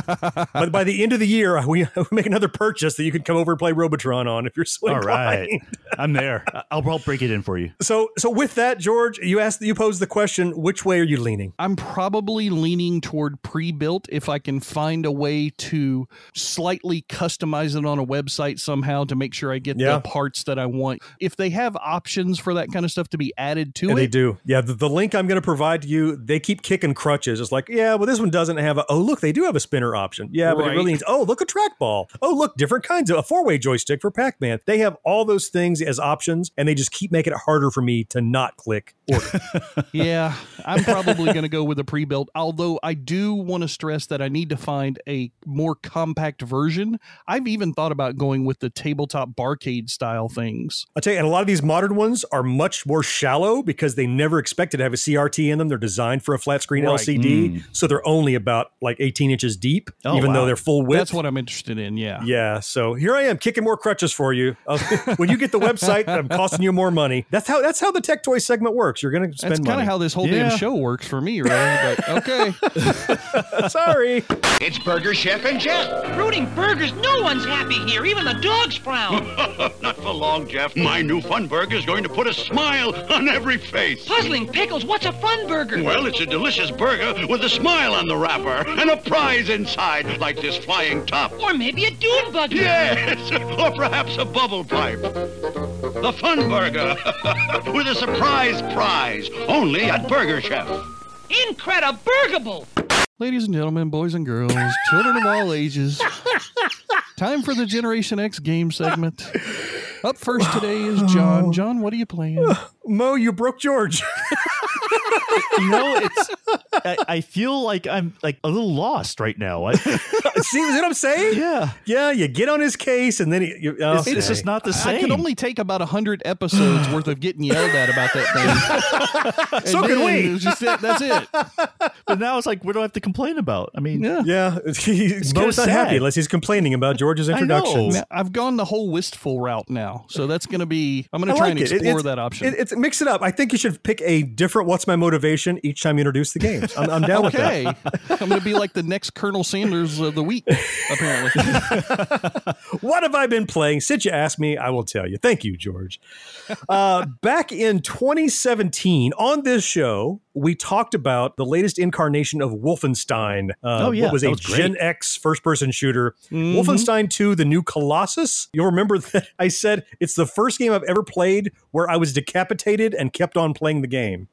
but by the end of the year, we we make another purchase that you can come over and play Robotron on if you're so All right, inclined. I'm there. I'll, I'll break it in for you. So, so with that, George, you asked, you posed the question: Which way are you leaning? I'm probably leaning toward pre-built if I can find a way to slightly customize it on a website somehow to make sure I get Yeah. the parts that I want. If they have options for that kind of stuff to be added to And it, they do. Yeah, the, the link I'm going to provide to you, they keep kicking crutches. It's like, yeah, well, this one doesn't have a, oh, look, they do have a spinner option. Yeah, but it really needs, oh, look, a trackball. Oh, look, different kinds of a four way joystick for Pac Man. They have all those things as options, and they just keep making it harder for me to not click order. yeah, I'm probably going to go with a pre-built. Although I do want to stress that I need to find a more compact version. I've even thought about going with the tabletop barcade style things. I'll tell you, and a lot of these modern ones are much more shallow because they never expected to have a CRT in them. They're designed for a flat screen Right. LCD, mm. so they're only about like 18 inches deep, Oh, even though they're full width. That's what I'm interested in. Yeah. Yeah, So here I am kicking more crutches for you. Uh, when you get the website, I'm costing you more money. That's how that's how the tech toy segment works. You're going to spend That's kind of how this whole Yeah. damn show works for me, right? But okay. Sorry. It's Burger Chef and Jeff. Fruiting burgers, no one's happy here. Even the dogs frown. Not for long, Jeff. My new Fun Burger is going to put a smile on every face. Puzzling pickles, what's a fun burger? Well, it's a delicious burger with a smile on the wrapper and a prize inside, like this flying top. Or maybe a dune buggy. Yes, or perhaps a bubble pipe. The Fun Burger with a surprise prize only at Burger Chef. Incrediburgable. Ladies and gentlemen, boys and girls, children of all ages, time for the Generation X game segment. Up first today is John. John, what are you playing? Mo, you broke George. you know, it's. I, I feel like I'm like a little lost right now. I, See what I'm saying? yeah, Yeah, you get on his case and then he, you, oh, it's, it's just not the same. I same. could only take about hundred episodes worth of getting yelled at about that thing. So And can we. it just. That's it. but now it's like, what do I have to complain about? I mean, Yeah. Yeah, he's kinda Mo's not happy unless he's complaining about George's I know. introductions. Now, I've gone the whole wistful route now, so that's going to be. I'm going to try like and it. It- explore it's- that option. It, it's mix it up. I think you should pick a different "What's my motivation" each time you introduce the games. I'm, I'm down with that. okay, I'm going to be like the next Colonel Sanders of the week. Apparently, What have I been playing? Since you asked me, I will tell you. Thank you, George. Uh, back in 2017, on this show, we talked about the latest incarnation of Wolfenstein. Uh, Oh, yeah, what was a was. Gen X first-person shooter. Mm-hmm. Wolfenstein 2: The New Colossus. You'll remember that I said it's the first game I've ever played where I was decapitated and kept on playing the game.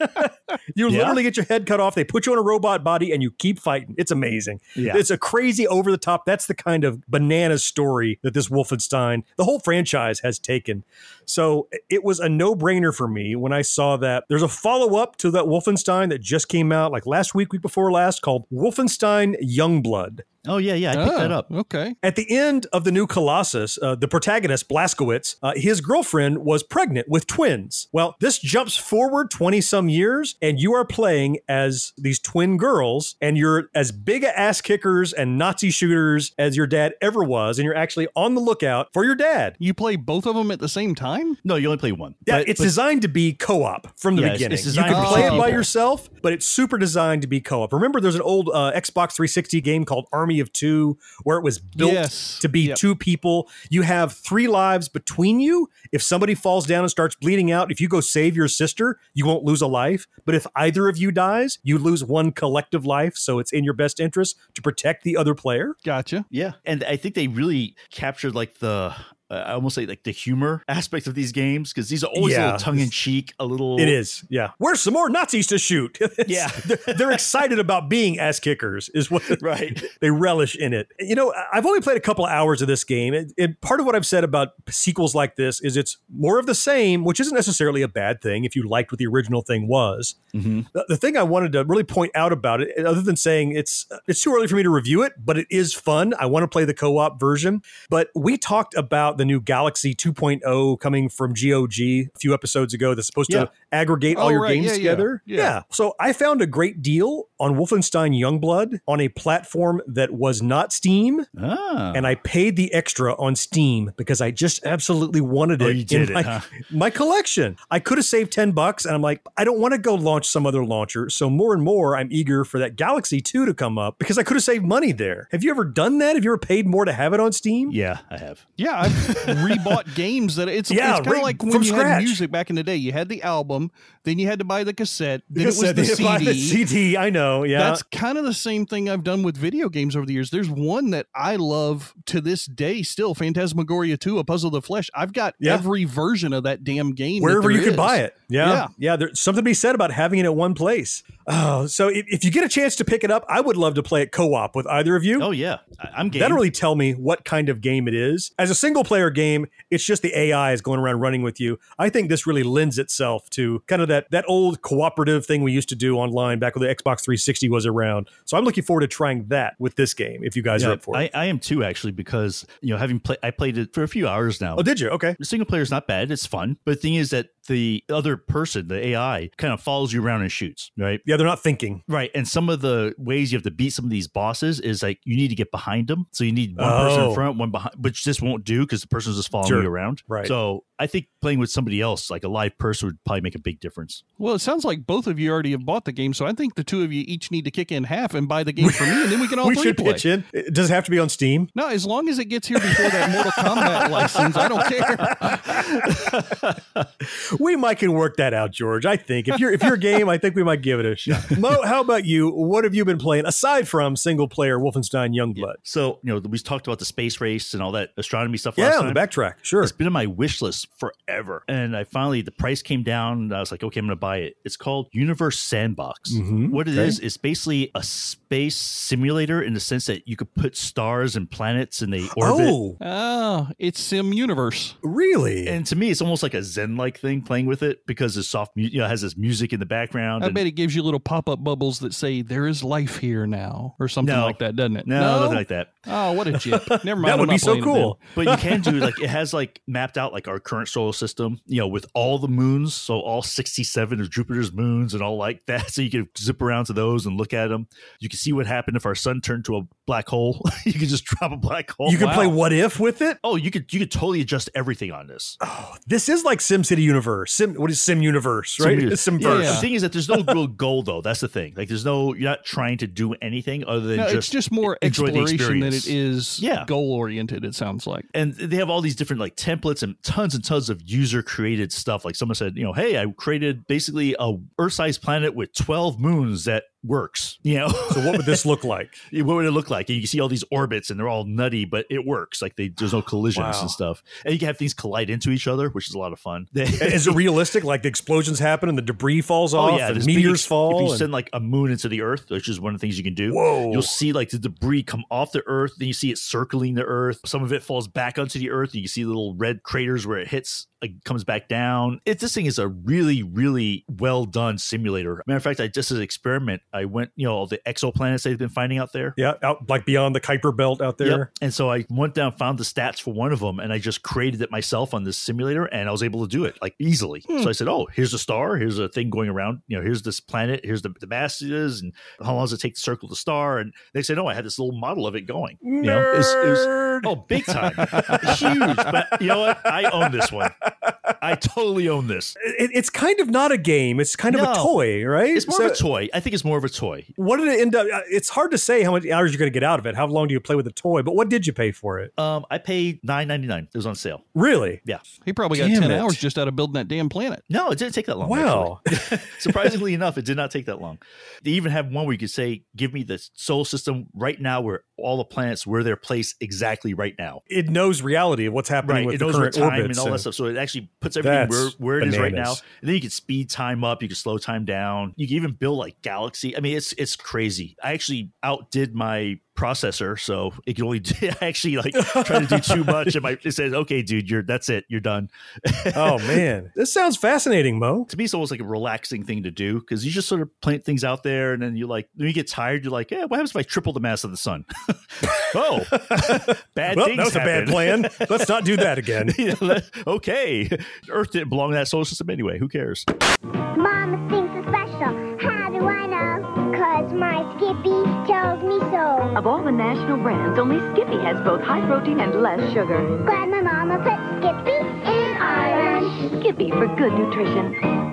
you Yeah? literally get your head cut off. They put you on a robot body and you keep fighting. It's amazing. Yeah. It's a crazy over the top. That's the kind of banana story that this Wolfenstein, the whole franchise has taken. So it was a no brainer for me when I saw that there's a follow up to that Wolfenstein that just came out like last week, week before last called Wolfenstein Youngblood. oh yeah, yeah, I picked that Ah, up. Okay. At the end of the new Colossus, uh, the protagonist, Blazkowicz, uh, his girlfriend was pregnant with twins. Well, this jumps forward 20 some years, and you are playing as these twin girls, and you're as big a ass kickers and Nazi shooters as your dad ever was, and you're actually on the lookout for your dad. You play both of them at the same time? No, you only play one. Yeah, But- it's but- designed to be co-op from the Yeah, beginning. it's you can play it by yourself, but it's super designed to be co-op. Remember, there's an old uh, Xbox 360 game called Army of Two, where it was built Yes. to be Yep. two people. You have three lives between you. If somebody falls down and starts bleeding out, if you go save your sister, you won't lose a life. But if either of you dies, you lose one collective life. So it's in your best interest to protect the other player. Gotcha. Yeah, and I think they really captured like the. Uh, I almost say like the humor aspect of these games because these are always a little tongue in cheek, a little. It is, yeah. Where's some more Nazis to shoot? Yeah. they're, they're excited about being ass kickers, is what Right. they relish in it. You know, I've only played a couple hours of this game, and, and part of what I've said about sequels like this is it's more of the same, which isn't necessarily a bad thing if you liked what the original thing was. Mhm. The, the thing I wanted to really point out about it, other than saying it's it's too early for me to review it, but it is fun. I want to play the co-op version. But we talked about the new Galaxy 2.0 coming from GOG a few episodes ago. That's supposed Yeah. to aggregate all Oh, your right. games Yeah, yeah. together. Yeah. So I found a great deal on Wolfenstein Youngblood on a platform that was not Steam, Ah. and I paid the extra on Steam because I just absolutely wanted it Oh, you did in it, my, huh? my collection. I could have saved 10 bucks, and I'm like, I don't want to go launch some other launcher. So more and more, I'm eager for that Galaxy 2 to come up because I could have saved money there. Have you ever done that? Have you ever paid more to have it on Steam? yeah, I have. Yeah, I've rebought games that it's, Yeah, it's kind re- of like when you had music back in the day. You had the album, then you had to buy the cassette, then Because it was the CD. CD, I know. Yeah. That's kind of the same thing I've done with video games over the years. There's one that I love to this day still, Phantasmagoria 2, A Puzzle of the Flesh. I've got Yeah. every version of that damn game. wherever you can buy it. Yeah. Yeah. Yeah. There's something to be said about having it at one place. Oh, so if, if you get a chance to pick it up, I would love to play it co op with either of you. Oh yeah, I- I'm game. That'll really tell me what kind of game it is. As a single player game, it's just the AI is going around running with you. I think this really lends itself to kind of that that old cooperative thing we used to do online back when the Xbox 360 was around. So I'm looking forward to trying that with this game if you guys Yeah, are up for it. I, I am too actually because you know having played I played it for a few hours now. oh, did you? Okay. The single player is not bad; it's fun. But the thing is that the other person, the AI, kind of follows you around and shoots. Right? Yeah, they're not thinking. Right. And some of the ways you have to beat some of these bosses is like you need to get behind them. So you need one person Oh. in front, one behind, which this won't do because the person's just following Sure. you around. Right. So I think playing with somebody else, like a live person, would probably make a big difference. Well, it sounds like both of you already have bought the game, so I think the two of you each need to kick in half and buy the game for me, and then we can all we three should play. pitch in. It- Does it have to be on Steam? No, as long as it gets here before that Mortal Kombat license, I don't care. We might can work that out, George. I think if you're if you're game, I think we might give it a shot. Mo, how about you? What have you been playing aside from single player Wolfenstein Youngblood? So, you know, we talked about the space race and all that astronomy stuff Yeah, last on time. the backtrack. Sure. It's been on my wish list forever. And I finally, the price came down. And I was like, okay, I'm going to buy it. It's called Universe Sandbox. Mhm. What it Okay. is, is basically a space simulator in the sense that you could put stars and planets in the orbit. Oh, Oh, it's Sim Universe. really? And to me, it's almost like a Zen like thing playing with it because it's soft, you know, it has this music in the background. I and- bet it gives you little pop up bubbles that say "There is life here now" or something No. like that, doesn't it? no, nothing like that. Oh, what a jip! Never mind. that I'm would be so playing it then. cool. But you can do like it has like mapped out like our current solar system, you know, with all the moons, so all 67 of Jupiter's moons and all like that. So you can zip around to those and look at them. You can see what happened if our sun turned to a black hole. you can just drop a black hole. you can play what if with it. Oh, you could you could totally adjust everything on this. Oh, this is like SimCity Universe. Sim, what is Sim Universe, right? Sim- It's Simverse. Yeah, The thing is that there's no real goal though. That's the thing. Like there's no you're not trying to do anything other than No, just it's just more enjoy the exploration than it is Yeah. goal oriented. It sounds like. and they have all these different like templates and tons and tons of user created stuff. Like someone said, you know, hey, I created basically a Earth-sized planet with 12 moons that works. You know, So what would this look like? what would it look like? And you see all these orbits and they're all nutty, but it works. Like they there's no collisions Wow. and stuff. And you can have things collide into each other, which is a lot of fun. is it realistic? Like the explosions happen and the debris falls oh, off, and Oh, there's big meteors fall. If you and- send like a moon into the Earth, which is one of the things you can do, Whoa. you'll see like the debris come off the Earth. Then you see it circling the Earth. Some of it falls back onto the Earth. And you see little red craters where it hits, like comes back down. It this thing is a really, really well done simulator. Matter of fact, I just as an experiment, I went, you know, all the exoplanets they've been finding out there. yeah, out like beyond the Kuiper Belt out there. Yep. And so I went down, found the stats for one of them, and I just created it myself on this simulator, and I was able to do it like easily. Hmm. So I said, "Oh, here's a star. Here's a thing going around. You know, here's this planet. Here's the, the mass it is, and how long does it take to circle the star?" And they said, "Oh, I had this little model of it going. You know, it was- it was- Nerd. oh, big time, huge. But you know what? I own this one. I totally own this. It- it's kind of not a game. It's kind of a toy, right? It's more So- of a toy. I think it's more of a toy. What did it end up? uh, It's hard to say how many hours you're going to get out of it. How long do you play with the toy? But what did you pay for it? Um, I paid nine ninety nine. It was on sale. Really? Yeah. He probably got Damn ten it. hours just out of building that damn planet. No, it didn't take that long. Wow. Surprisingly enough, it did not take that long. They even have one where you could say, "Give me the solar system right now, where all the planets where they're placed exactly right now." It knows reality of what's happening Right, with it the knows current time orbits. and all that stuff. So it actually puts everything where, where it is right now. And then you can speed time up, you can slow time down. You can even build like galaxy. I mean, it's it's crazy. I actually outdid my processor, so it can only I actually like try to do too much, and my it says, "Okay, dude, you're that's it, you're done." oh man, this sounds fascinating, Mo. to me, it's almost like a relaxing thing to do because you just sort of plant things out there, and then you like when you get tired, you're like, "Yeah, what happens if I triple the mass of the sun?" oh, bad Well, things. that was a bad plan. Let's not do that again. You okay, Earth didn't belong to that solar system anyway. Who cares? Mama know? Cause my Skippy tells me so. Of all the national brands, only Skippy has both high protein and less sugar. Glad my mama put Skippy in Ireland. Skippy for good nutrition.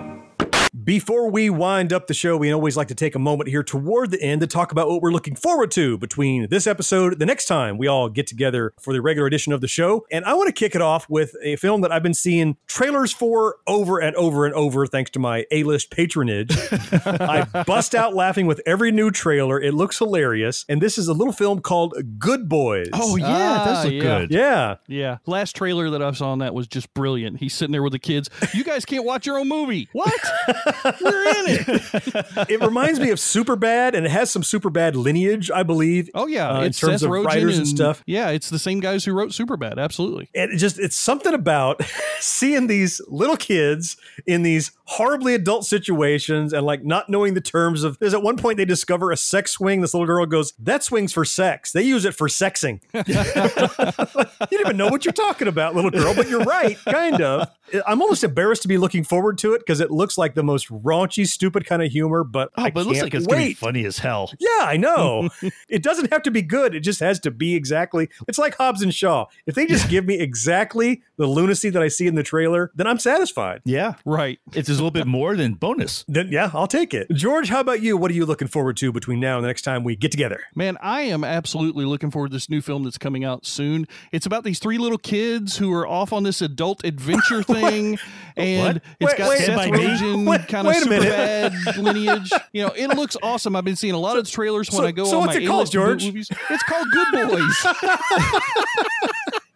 Before we wind up the show, we always like to take a moment here toward the end to talk about what we're looking forward to between this episode, the next time we all get together for the regular edition of the show. And I want to kick it off with a film that I've been seeing trailers for over and over and over, thanks to my A list patronage. I bust out laughing with every new trailer. It looks hilarious. And this is a little film called Good Boys. Oh yeah, it does Ah, look yeah. good. yeah. Yeah, last trailer that I saw on that was just brilliant. He's sitting there with the kids. You guys can't watch your own movie. What? We're in it. It reminds me of Superbad, and it has some Superbad lineage, I believe. Oh yeah, uh, in terms Seth of Rogen writers and stuff. Yeah, it's the same guys who wrote Superbad. Absolutely. and it just it's something about seeing these little kids in these horribly adult situations and like not knowing the terms of. There's at one point they discover a sex swing. This little girl goes, "That swing's for sex." They use it for sexing. you don't even know what you're talking about, little girl. But you're right, kind of. I'm almost embarrassed to be looking forward to it because it looks like the most raunchy, stupid kind of humor. But Oh, I but it looks like it's gonna be funny as hell. Yeah, I know. it doesn't have to be good. It just has to be exactly. It's like Hobbs and Shaw. If they just give me exactly the lunacy that I see in the trailer, then I'm satisfied. Yeah, right. It's a little bit more than bonus. Then yeah, I'll take it. George, how about you? What are you looking forward to between now and the next time we get together? Man, I am absolutely looking forward to this new film that's coming out soon. It's about these three little kids who are off on this adult adventure thing, and What? it's Wait, got wait. Seth Stand by me? Rogen kind of super bad lineage. You know, it looks awesome. I've been seeing a lot of trailers when so- I go so on what's my it called, A-list George? movies. It's called Good Boys.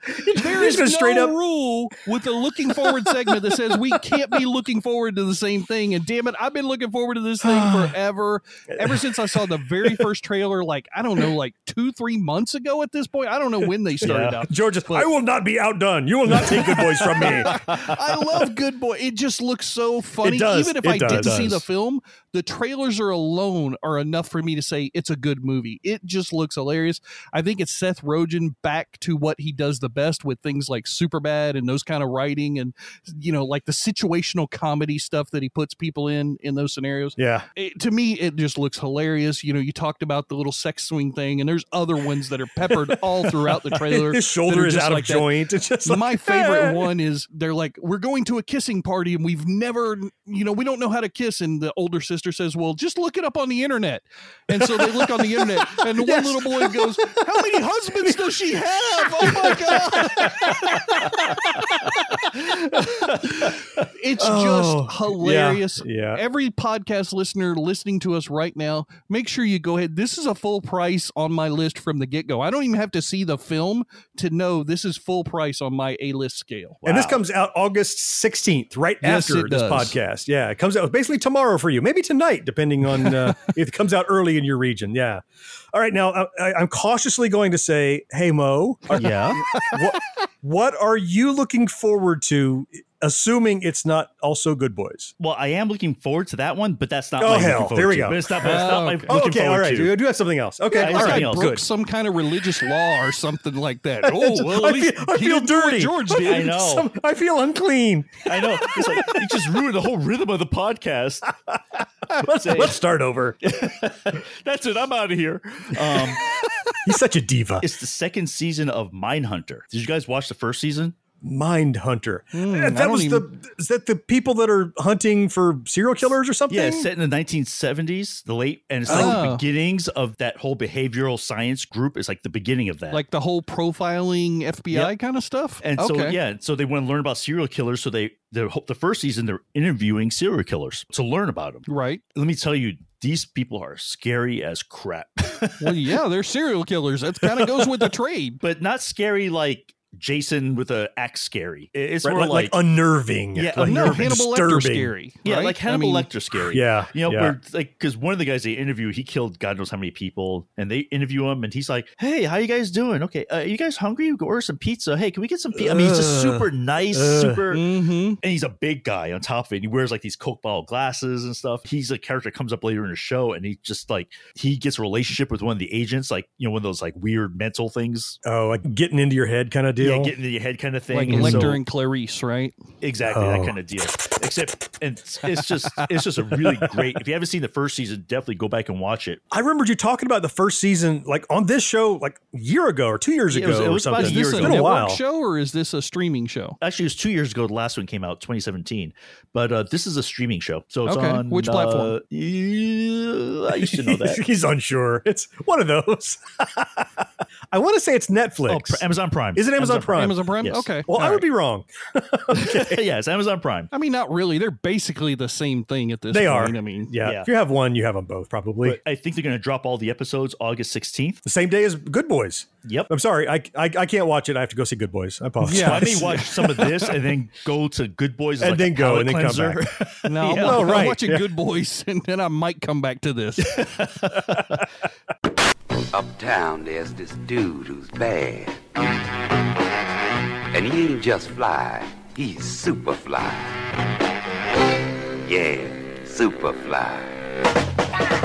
There You're is just gonna no straight up- rule with the looking forward segment that says we can't be looking forward to the same thing. And damn it, I've been looking forward to this thing forever. Ever since I saw the very first trailer, like I don't know, like two, three months ago at this point. I don't know when they started Yeah. out. George, I will not be outdone. You will not take good boys from me. I love Good Boy. It just looks so funny. does. Even if It I does. didn't see the film, the trailers are alone are enough for me to say it's a good movie. It just looks hilarious. I think it's Seth Rogen back to what he does the best with things like Superbad and those kind of writing and you know like the situational comedy stuff that he puts people in in those scenarios. Yeah. It, to me, it just looks hilarious. You know, you talked about the little sex swing thing, and there's other ones that are peppered all throughout the trailer. His shoulder is out of that. joint. It's just like, my favorite one is they're like, we're going to a kissing party and we've never, you know, we don't know how to kiss. And the older sister says, well, just look it up on the internet. And so they look on the internet, and the one little boy goes, how many husbands does she have? Oh my god! it's Oh, just hilarious. yeah, yeah. Every podcast listener listening to us right now, make sure you go ahead. This is a full price on my list from the get go. I don't even have to see the film to know this is full price on my A list scale. And this comes out August 16th, right Yes, after this does. podcast. Yeah, it comes out basically tomorrow for you, maybe tonight, depending on uh, if it comes out early in your region. Yeah. All right, now I, I- I'm cautiously going to say, hey Mo, are- Yeah. what, what are you looking forward to? Assuming it's not also Good Boys. Well, I am looking forward to that one, but that's not. Oh, my hell. looking There we go. But it's not. But it's not oh, my Okay. looking okay, all right. to. You do have something else. Okay, Yeah, all it's right, something I else. broke good. some kind of religious law or something like that. Oh, well, I at least feel, I he feel do what dirty. George I did. I know. Some- I feel unclean. I know. It's like you just ruined the whole rhythm of the podcast. Let's, let's start over. That's it. I'm out of here. Um, He's such a diva. it's the second season of Mindhunter. Did you guys watch the first season? Mind Hunter. Hmm, eh, I that was even- the is that the people that are hunting for serial killers or something? Yeah, it's set in the 1970s, the late, and it's like the Oh. beginnings of that whole behavioral science group. It's like the beginning of that. Like the whole profiling FBI Yep. kind of stuff. and okay. so yeah, so they want to learn about serial killers. So they the the first season they're interviewing serial killers to learn about them. right. Let me tell you, these people are scary as crap, Well, yeah, they're serial killers. That kind of goes with the trade. but not scary like Jason with a axe scary. It's Right, more like, like like, unnerving. Yeah, like No, unnerving, Hannibal Lecter disturbing. scary. yeah, right? like I Hannibal mean, Lecter scary. Yeah, You know, yeah. where like because one of the guys they interview, he killed God knows how many people, and they interview him, and he's like, "Hey, how you guys doing? Okay, uh, you guys hungry? We go order some pizza. Hey, can we get some pizza?" I mean, he's just super nice, Ugh. super, mhm. and he's a big guy on top of it. And he wears like these Coke bottle glasses and stuff. He's a character that comes up later in the show, and he just like he gets a relationship with one of the agents, like you know, one of those like weird mental things. Oh, like getting into your head kind of deal. Yeah, get into your head kind of thing. Like And Lecter so- and Clarice, right? Exactly Oh. that kind of deal. Except and it's, it's just it's just a really great. If you haven't seen the first season, definitely go back and watch it. I remembered you talking about the first season, like on this show, like a year ago or two years Yeah, it ago was- it or was about something. a Is this a been a network while. show or is this a streaming show? Actually, it was two years ago. The last one came out, 2017. But uh, this is a streaming show, so it's Okay. on Which platform? uh, I used to know that. He's unsure. It's one of those. I want to say it's Netflix. oh, Amazon Prime. Is it Amazon Prime? Amazon Prime? Yes. Okay. well, I All would be wrong. yeah, it's Amazon Prime. I mean, not really. They're basically the same thing at this They are. I mean, Yeah. Yeah. If you have one, you have them both, probably. But I think they're going to drop all the episodes August 16th. the same day as Good Boys. Yep. I'm sorry. I, I, I can't watch it. I have to go see Good Boys. I apologize. So I may watch some of this and then go to Good Boys And like then go and then come cleanser. no, I'm, Yeah. Oh, I'm right. watching Yeah. Good Boys, and then I might come back to this. Uptown, there's this dude who's bad. And he ain't just fly, he's super fly. Yeah, Superfly.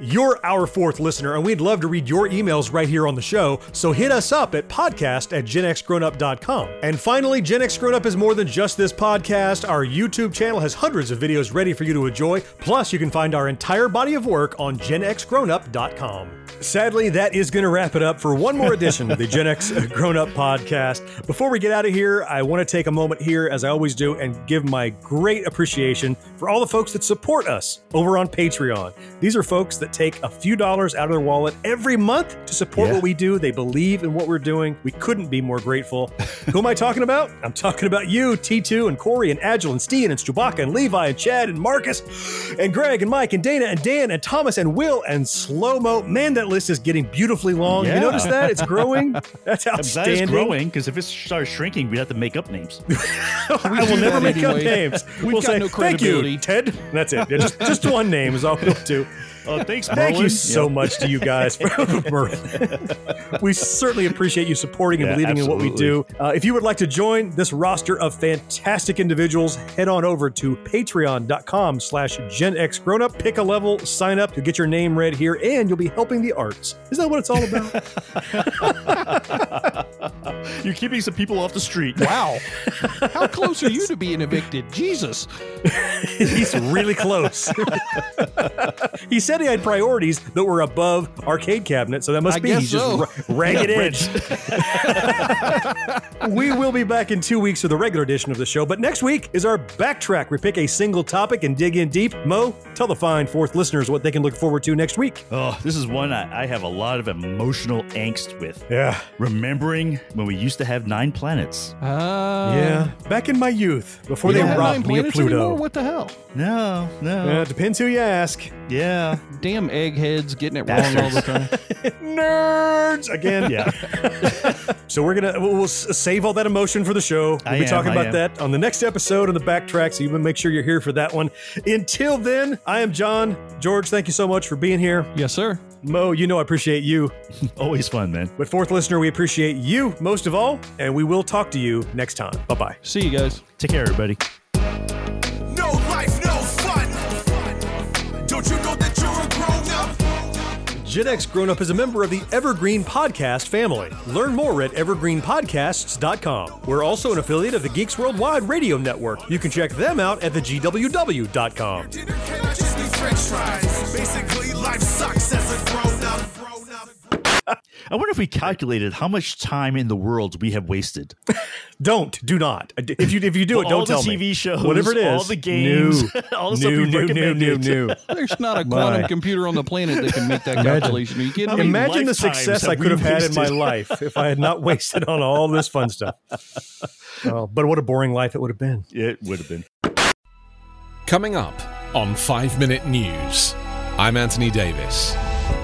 You're our fourth listener, and we'd love to read your emails right here on the show, so hit us up at podcast at genxgrownup.com. And finally, Gen X Grown Up is more than just this podcast. Our YouTube channel has hundreds of videos ready for you to enjoy, plus you can find our entire body of work on genxgrownup.com. Sadly, that is going to wrap it up for one more edition of the Gen X Grown Up podcast. Before we get out of here, I want to take a moment here, as I always do, and give my great appreciation for all the folks that support us over on Patreon. These are folks that take a few dollars out of their wallet every month to support Yeah. what we do. They believe in what we're doing. We couldn't be more grateful. Who am I talking about? I'm talking about you, T2 and Corey and Agile and Steen and Chewbacca and Levi and Chad and Marcus and Greg and Mike and Dana and Dan and Thomas and Will and Slow Mo. Man, that list is getting beautifully long. You Yeah. notice that? It's growing. That's That outstanding. is growing because if it starts shrinking, we'd have to make up names. I will never that make up names. We've we'll got say, no thank you, credibility." Ted. That's it. Yeah, just, just one name is all we'll do. Oh, thanks, Thank you so Yep. much to you guys for Merlin. we certainly appreciate you supporting and Yeah, believing in what we do. Uh, if you would like to join this roster of fantastic individuals, head on over to patreon.com slash Gen X Grown Up. Pick a level, sign up to get your name read here, and you'll be helping the arts. Isn't that what it's all about? You're keeping some people off the street. Wow. How close are you to being evicted? Jesus. He's really close. he said he had priorities that were above arcade cabinet, so that must I be guess he's so. just ra- ragged Yeah, edge. we will be back in two weeks for the regular edition of the show, but next week is our backtrack. We pick a single topic and dig in deep. Mo, tell the fine fourth listeners what they can look forward to next week. Oh, this is one I, I have a lot of emotional angst with. Yeah. Remembering when we used to have nine planets. Uh, yeah. Back in my youth, before they don't robbed me of planets anymore? Pluto. What the hell? No, no. Yeah, it depends who you ask. Yeah. Damn eggheads getting it wrong all the time. Nerds again. Yeah. So we're gonna we'll, we'll save all that emotion for the show. We'll I be am, talking I about am. that on the next episode on the backtrack. So you make sure you're here for that one. Until then, I am John. George, thank you so much for being here. Yes, sir. Mo, you know I appreciate you. Always fun, man. But fourth listener, we appreciate you most of all, and we will talk to you next time. Bye bye. See you guys. Take care, everybody. Gen X Grown Up is a member of the Evergreen Podcast family. Learn more at evergreenpodcasts.com. We're also an affiliate of the Geeks Worldwide Radio Network. You can check them out at thegww.com. Basically, life sucks I wonder if we calculated how much time in the world we have wasted. Don't, do not. If you if you do Well, it, don't all the tell me. TV shows, whatever it is, all the games, new, all the stuff new, we've new, new, new, new. There's not a quantum My. computer on the planet that can make that calculation. Are you kidding me? Imagine the success I could have had in my life if I had not wasted on all this fun stuff. Oh, but what a boring life it would have been. It would have been. Coming up on 5 Minute News, I'm Anthony Davis.